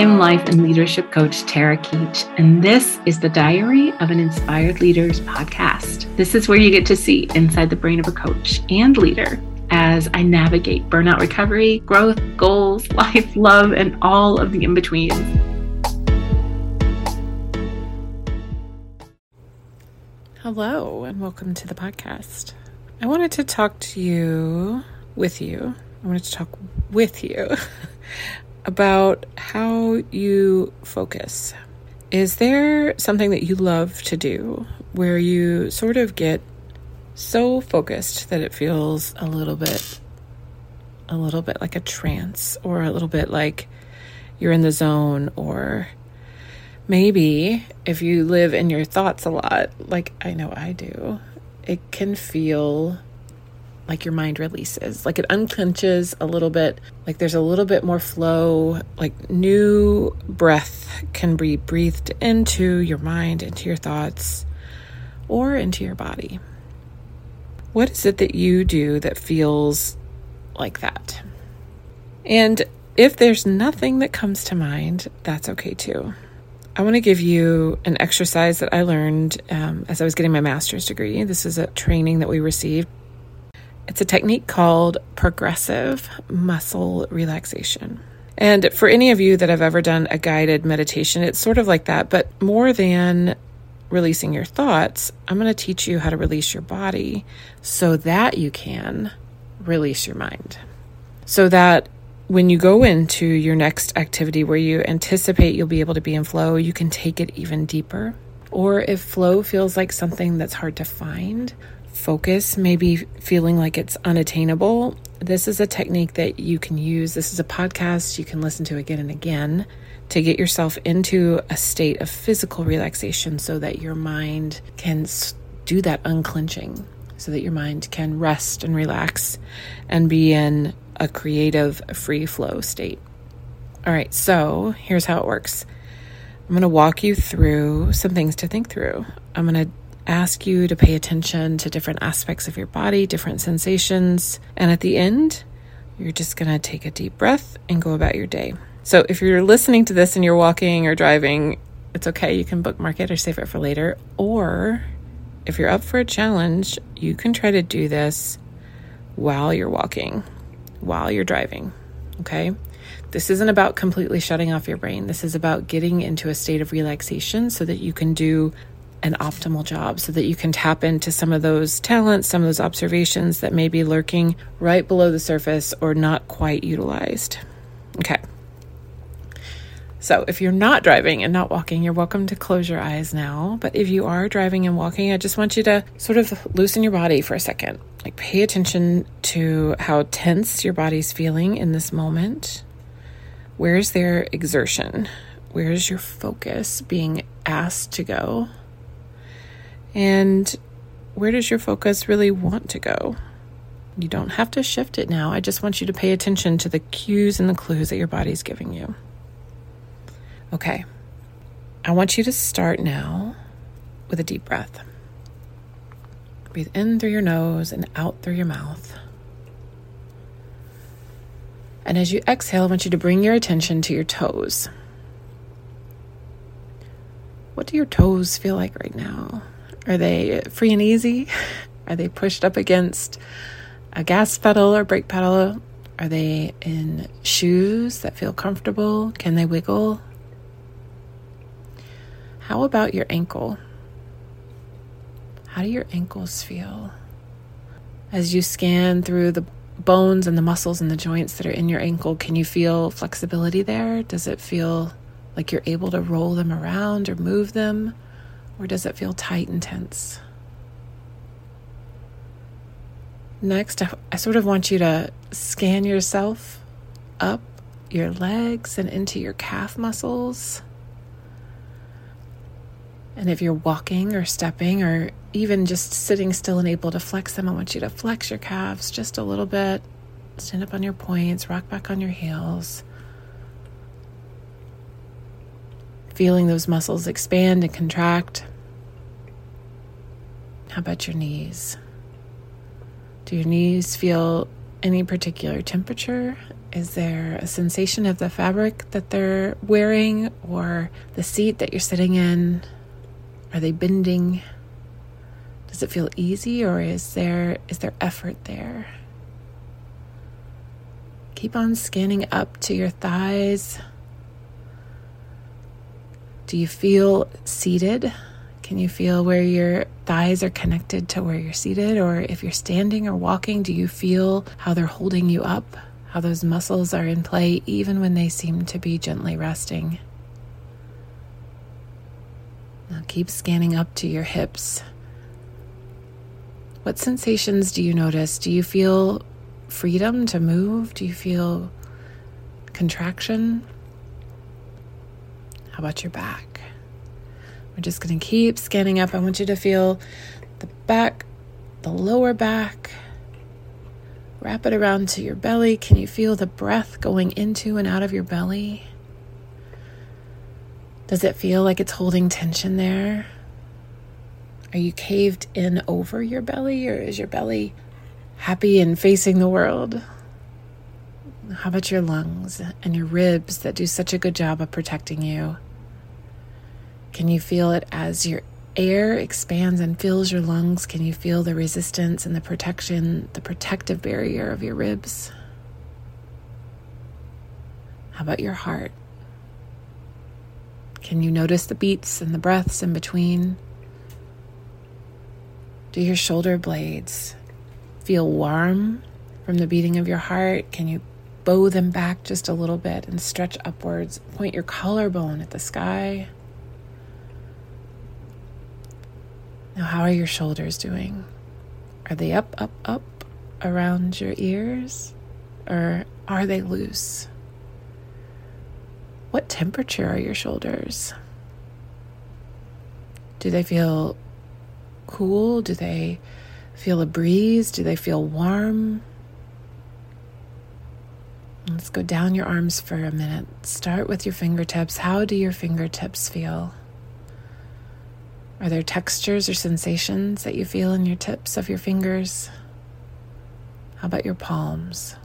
am life and leadership coach Tarah Keech, and this is the Diary of an Inspired Leaders podcast. This is where you get to see inside the brain of a coach and leader as I navigate burnout recovery, growth, goals, life, love, and all of the in betweens. Hello, and welcome to the podcast. I wanted to talk to you, with you, I wanted to talk with you about how you focus. Is there something that you love to do where you sort of get so focused that it feels a little bit a little bit like a trance or a little bit like you're in the zone or maybe if you live in your thoughts a lot like I know I do it can feel like your mind releases, like it unclenches a little bit, like there's a little bit more flow, like new breath can be breathed into your mind, into your thoughts, or into your body. What is it that you do that feels like that? And if there's nothing that comes to mind, that's okay too. I want to give you an exercise that I learned um, as I was getting my master's degree. This is a training that we received it's a technique called progressive muscle relaxation. And for any of you that have ever done a guided meditation, it's sort of like that, but more than releasing your thoughts, I'm going to teach you how to release your body so that you can release your mind. So that when you go into your next activity where you anticipate you'll be able to be in flow, you can take it even deeper. Or if flow feels like something that's hard to find, focus, maybe feeling like it's unattainable, this is a technique that you can use. This is a podcast you can listen to again and again to get yourself into a state of physical relaxation so that your mind can do that unclenching, so that your mind can rest and relax and be in a creative free flow state. All right, so here's how it works. I'm going to walk you through some things to think through. I'm going to ask you to pay attention to different aspects of your body, different sensations. And at the end, you're just going to take a deep breath and go about your day. So if you're listening to this and you're walking or driving, it's okay. You can bookmark it or save it for later. Or if you're up for a challenge, you can try to do this while you're walking, while you're driving. Okay. This isn't about completely shutting off your brain. This is about getting into a state of relaxation so that you can do an optimal job so that you can tap into some of those talents, some of those observations that may be lurking right below the surface or not quite utilized. Okay. So, if you're not driving and not walking, you're welcome to close your eyes now. But if you are driving and walking, I just want you to sort of loosen your body for a second. Like, pay attention to how tense your body's feeling in this moment. Where's there exertion? Where's your focus being asked to go? And where does your focus really want to go? You don't have to shift it now. I just want you to pay attention to the cues and the clues that your body's giving you. Okay. I want you to start now with a deep breath. Breathe in through your nose and out through your mouth. And as you exhale, I want you to bring your attention to your toes. What do your toes feel like right now? Are they free and easy? Are they pushed up against a gas pedal or brake pedal? Are they in shoes that feel comfortable? Can they wiggle? How about your ankle? How do your ankles feel? As you scan through the bones and the muscles and the joints that are in your ankle, can you feel flexibility there? Does it feel like you're able to roll them around or move them? Or does it feel tight and tense? Next, I sort of want you to scan yourself up your legs and into your calf muscles. And if you're walking or stepping or even just sitting still and able to flex them, I want you to flex your calves just a little bit. Stand up on your points, rock back on your heels. Feeling those muscles expand and contract. How about your knees? Do your knees feel any particular temperature? Is there a sensation of the fabric that they're wearing or the seat that you're sitting in? Are they bending? Does it feel easy or is there is there effort there? Keep on scanning up to your thighs. Do you feel seated? Can you feel where your thighs are connected to where you're seated? Or if you're standing or walking, do you feel how they're holding you up? How those muscles are in play even when they seem to be gently resting? Now keep scanning up to your hips. What sensations do you notice? Do you feel freedom to move? Do you feel contraction? How about your back? We're just going to keep scanning up. I want you to feel the back, the lower back. Wrap it around to your belly. Can you feel the breath going into and out of your belly? Does it feel like it's holding tension there? Are you caved in over your belly or is your belly happy and facing the world? How about your lungs and your ribs that do such a good job of protecting you? Can you feel it as your air expands and fills your lungs? Can you feel the resistance and the protection, the protective barrier of your ribs? How about your heart? Can you notice the beats and the breaths in between? Do your shoulder blades feel warm from the beating of your heart? Can you bow them back just a little bit and stretch upwards? Point your collarbone at the sky. Now, how are your shoulders doing? Are they up, up, up around your ears? Or are they loose? What temperature are your shoulders? Do they feel cool? Do they feel a breeze? Do they feel warm? Let's go down your arms for a minute. Start with your fingertips. How do your fingertips feel? Are there textures or sensations that you feel in your tips of your fingers? How about your palms?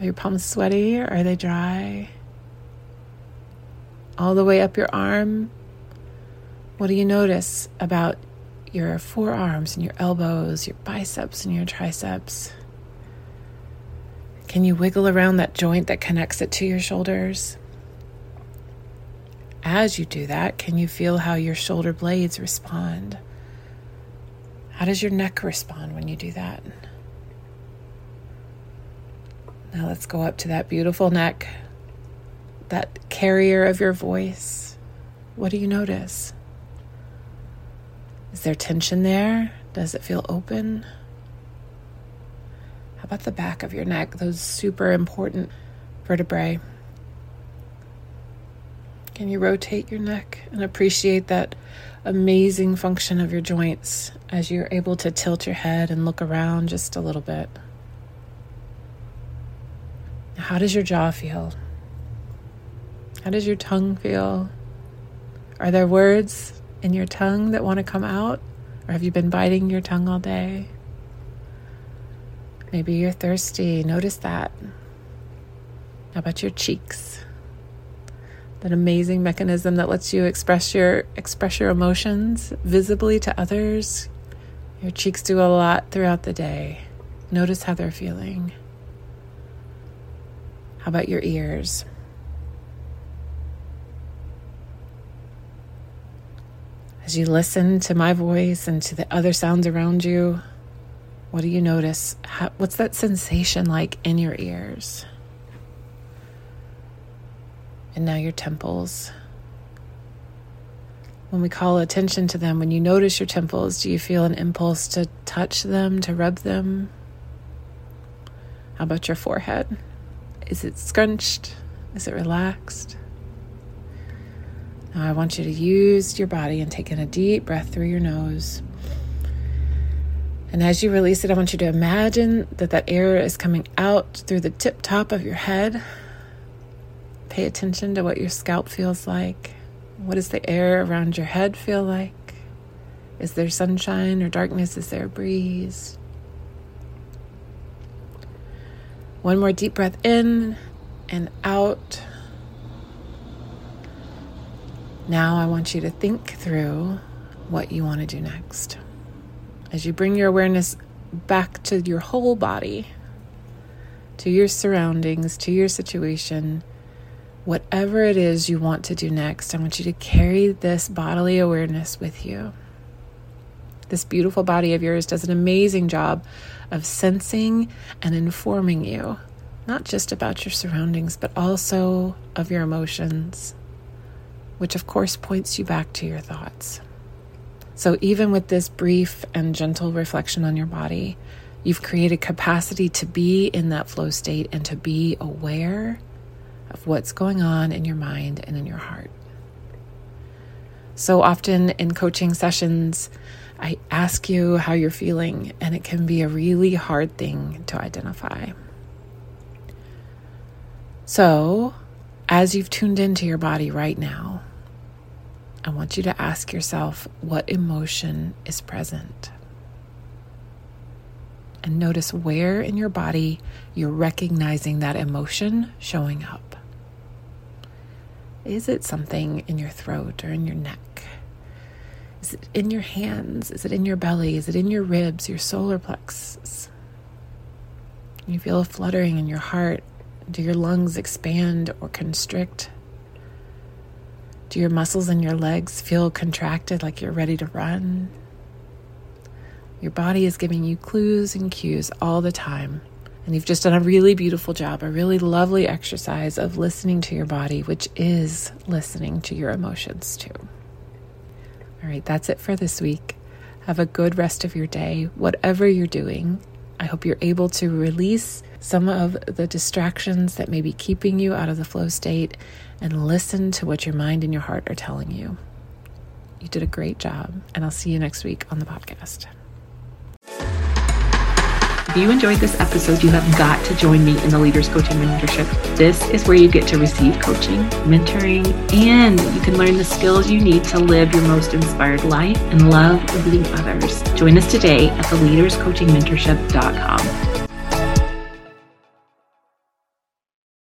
Are your palms sweaty or are they dry? All the way up your arm. What do you notice about your forearms and your elbows, your biceps and your triceps? Can you wiggle around that joint that connects it to your shoulders? As you do that, can you feel how your shoulder blades respond? How does your neck respond when you do that? Now let's go up to that beautiful neck, that carrier of your voice. What do you notice? Is there tension there? Does it feel open? How about the back of your neck, those super important vertebrae? Can you rotate your neck and appreciate that amazing function of your joints as you're able to tilt your head and look around just a little bit? How does your jaw feel? How does your tongue feel? Are there words in your tongue that want to come out? Or have you been biting your tongue all day? Maybe you're thirsty. Notice that. How about your cheeks? That amazing mechanism that lets you express your express your emotions visibly to others. Your cheeks do a lot throughout the day. Notice how they're feeling. How about your ears? As you listen to my voice and to the other sounds around you, what do you notice? How, what's that sensation like in your ears? And now your temples. When we call attention to them, when you notice your temples, do you feel an impulse to touch them, to rub them? How about your forehead? Is it scrunched? Is it relaxed? Now I want you to use your body and take in a deep breath through your nose. And as you release it, I want you to imagine that that air is coming out through the tip top of your head Pay attention to what your scalp feels like. What does the air around your head feel like? Is there sunshine or darkness? Is there a breeze? One more deep breath in and out. Now I want you to think through what you want to do next. As you bring your awareness back to your whole body, to your surroundings, to your situation, whatever it is you want to do next, I want you to carry this bodily awareness with you. This beautiful body of yours does an amazing job of sensing and informing you, not just about your surroundings, but also of your emotions, which of course points you back to your thoughts. So, even with this brief and gentle reflection on your body, you've created capacity to be in that flow state and to be aware of what's going on in your mind and in your heart. So often in coaching sessions, I ask you how you're feeling, and it can be a really hard thing to identify. So, as you've tuned into your body right now, I want you to ask yourself what emotion is present. And notice where in your body you're recognizing that emotion showing up. Is it something in your throat or in your neck? Is it in your hands? Is it in your belly? Is it in your ribs, your solar plexus? You feel a fluttering in your heart. Do your lungs expand or constrict? Do your muscles in your legs feel contracted like you're ready to run? Your body is giving you clues and cues all the time. And you've just done a really beautiful job, a really lovely exercise of listening to your body, which is listening to your emotions too. All right, that's it for this week. Have a good rest of your day, whatever you're doing. I hope you're able to release some of the distractions that may be keeping you out of the flow state and listen to what your mind and your heart are telling you. You did a great job, and I'll see you next week on the podcast. If you enjoyed this episode, you have got to join me in the Leaders Coaching Mentorship. This is where you get to receive coaching, mentoring, and you can learn the skills you need to live your most inspired life and love leading others. Join us today at theleaderscoachingmentorship.com.